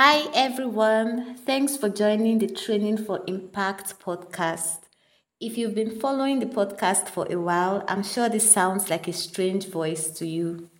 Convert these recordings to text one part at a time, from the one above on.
Hi, everyone. Thanks for joining the Training for Impact podcast. If you've been following the podcast for a while, I'm sure this sounds like a strange voice to you.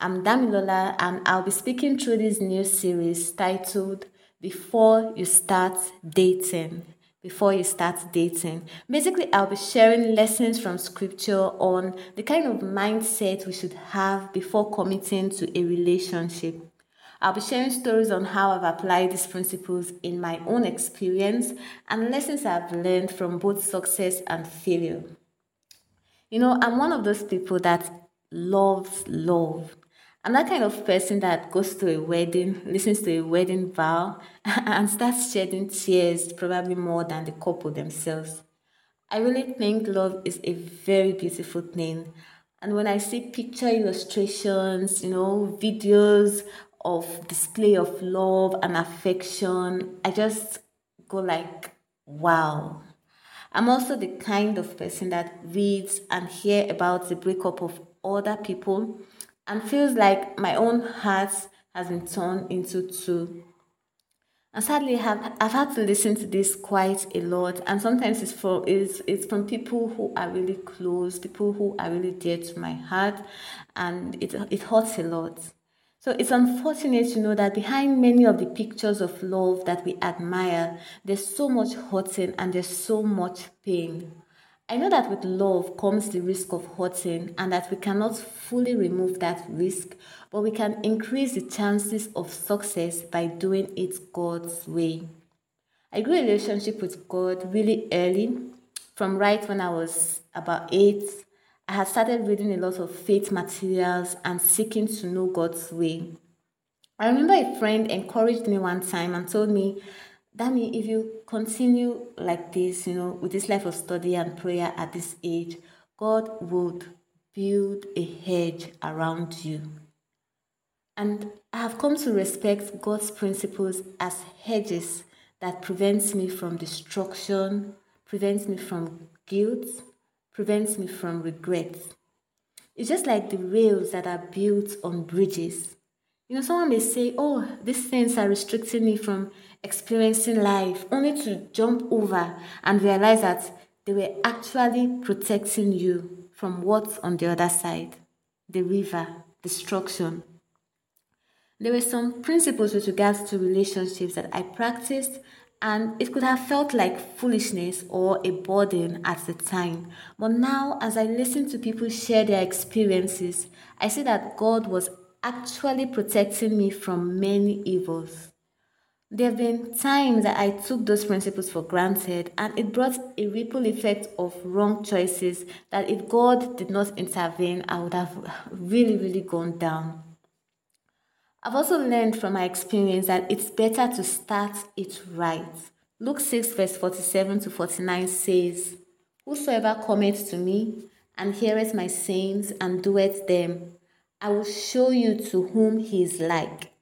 I'm Damilola, and I'll be speaking through this new series titled Before You Start Dating. Before you start dating. Basically, I'll be sharing lessons from scripture on the kind of mindset we should have before committing to a relationship. I'll be sharing stories on how I've applied these principles in my own experience and lessons I've learned from both success and failure. You know, I'm one of those people that loves love. I'm that kind of person that goes to a wedding, listens to a wedding vow, and starts shedding tears probably more than the couple themselves. I really think love is a very beautiful thing. And when I see picture illustrations, you know, videos of display of love and affection, I just go like, wow. I'm also the kind of person that reads and hear about the breakup of other people and feels like my own heart has been torn into two. And sadly, have, I've had to listen to this quite a lot, and sometimes it's from it's, it's from people who are really close, people who are really dear to my heart, and it it hurts a lot. So it's unfortunate to know that behind many of the pictures of love that we admire, there's so much hurting and there's so much pain. I know that with love comes the risk of hurting and that we cannot fully remove that risk, but we can increase the chances of success by doing it God's way. I grew a relationship with God really early, from right when I was about eight I had started reading a lot of faith materials and seeking to know God's way. I remember a friend encouraged me one time and told me, Dami, if you continue like this, you know, with this life of study and prayer at this age, God would build a hedge around you. And I have come to respect God's principles as hedges that prevents me from destruction, prevents me from guilt, prevents me from regret. It's just like the rails that are built on bridges. You know, someone may say, Oh, these things are restricting me from experiencing life, only to jump over and realize that they were actually protecting you from what's on the other side the river, destruction. There were some principles with regards to relationships that I practiced and it could have felt like foolishness or a burden at the time. But now, as I listen to people share their experiences, I see that God was actually protecting me from many evils. There have been times that I took those principles for granted, and it brought a ripple effect of wrong choices that if God did not intervene, I would have really, really gone down. I've also learned from my experience that it's better to start it right. Luke 6, verse 47 to 49 says, Whosoever cometh to me and heareth my sayings and doeth them, I will show you to whom he is like.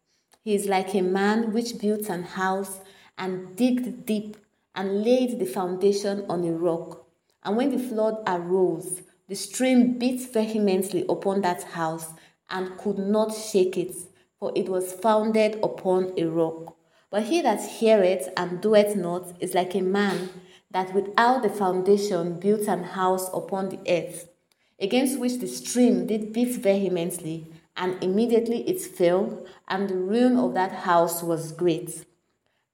He is like a man which built an house and digged deep and laid the foundation on a rock. And when the flood arose, the stream beat vehemently upon that house and could not shake it for it was founded upon a rock. But he that heareth and doeth not is like a man that without the foundation built an house upon the earth, against which the stream did beat vehemently, and immediately it fell, and the ruin of that house was great.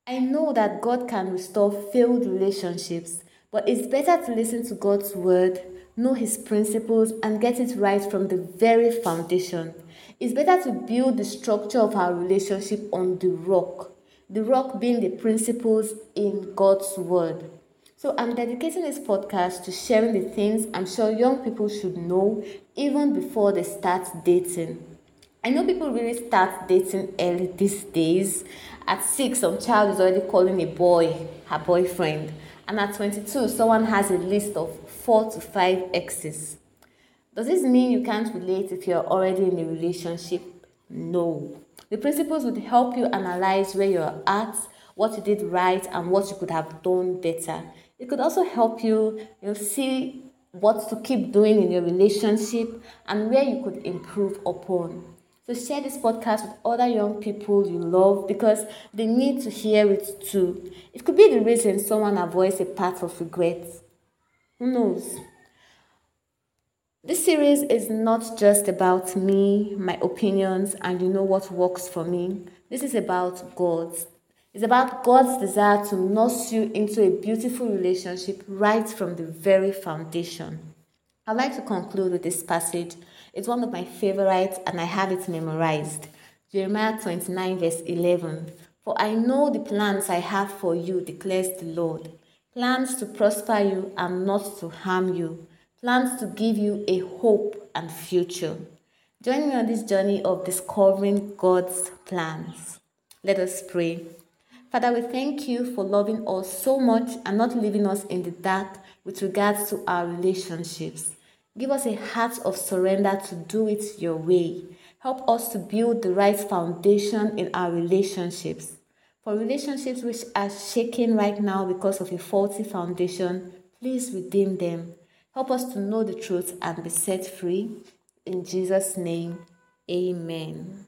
I know that God can restore failed relationships, but it's better to listen to God's word, know his principles, and get it right from the very foundation it's better to build the structure of our relationship on the rock, the rock being the principles in God's word. So I'm dedicating this podcast to sharing the things I'm sure young people should know even before they start dating. I know people really start dating early these days. At six, some child is already calling a boy her boyfriend. And at 22, someone has a list of four to five exes. Does this mean you can't relate if you're already in a relationship? No. The principles would help you analyze where you're at, what you did right, and what you could have done better. It could also help you, you see what to keep doing in your relationship and where you could improve upon. So share this podcast with other young people you love because they need to hear it too. It could be the reason someone avoids a path of regret. Who knows? This series is not just about me, my opinions, and you know what works for me. This is about God's. It's about God's desire to nurse you into a beautiful relationship right from the very foundation. I'd like to conclude with this passage. It's one of my favorites and I have it memorized. Jeremiah 29, verse 11. For I know the plans I have for you, declares the Lord plans to prosper you and not to harm you plans to give you a hope and future. Join me on this journey of discovering God's plans. Let us pray. Father, we thank you for loving us so much and not leaving us in the dark with regards to our relationships. Give us a heart of surrender to do it your way. Help us to build the right foundation in our relationships. For relationships which are shaking right now because of a faulty foundation, please redeem them. Help us to know the truth and be set free. In Jesus' name, amen.